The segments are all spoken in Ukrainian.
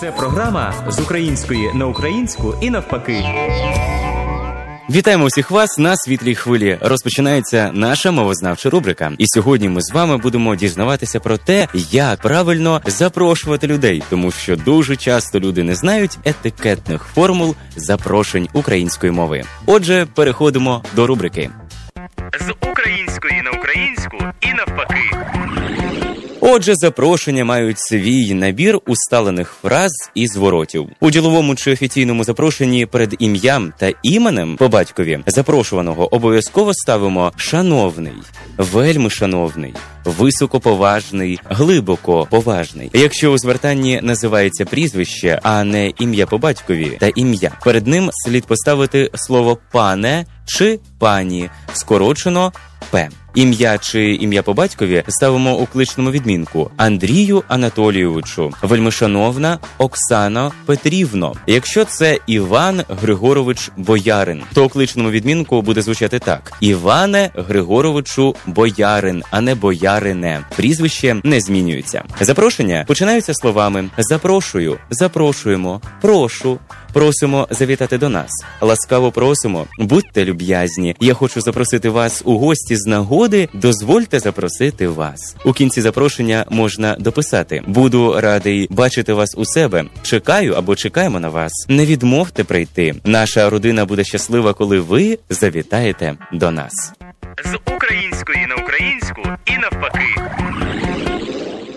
Це програма з української на українську і навпаки. Вітаємо усіх вас на світлій хвилі. Розпочинається наша мовознавча рубрика. І сьогодні ми з вами будемо дізнаватися про те, як правильно запрошувати людей, тому що дуже часто люди не знають етикетних формул запрошень української мови. Отже, переходимо до рубрики. З української на українську і навпаки. Отже, запрошення мають свій набір усталених фраз і зворотів. У діловому чи офіційному запрошенні перед ім'ям та іменем по батькові запрошуваного обов'язково ставимо шановний, вельми шановний, високоповажний, глибоко поважний. Якщо у звертанні називається прізвище, а не ім'я по батькові та ім'я, перед ним слід поставити слово пане чи пані, скорочено П. Ім'я чи ім'я по батькові ставимо у кличному відмінку Андрію Анатолійовичу, вельмишановна Оксана Петрівно. Якщо це Іван Григорович Боярин, то у кличному відмінку буде звучати так: Іване Григоровичу Боярин, а не Боярине. Прізвище не змінюється. Запрошення починаються словами запрошую, запрошуємо, прошу. Просимо завітати до нас. Ласкаво просимо, будьте люб'язні. Я хочу запросити вас у гості з нагоди. Дозвольте запросити вас. У кінці запрошення можна дописати: буду радий бачити вас у себе. Чекаю або чекаємо на вас. Не відмовте прийти. Наша родина буде щаслива, коли ви завітаєте до нас. З української на українську і навпаки.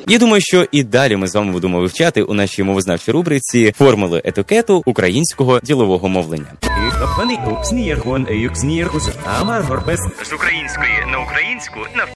Я думаю, що і далі ми з вами будемо вивчати у нашій мовознавчій рубриці формули етикету українського ділового мовлення. З української на українську навпаки.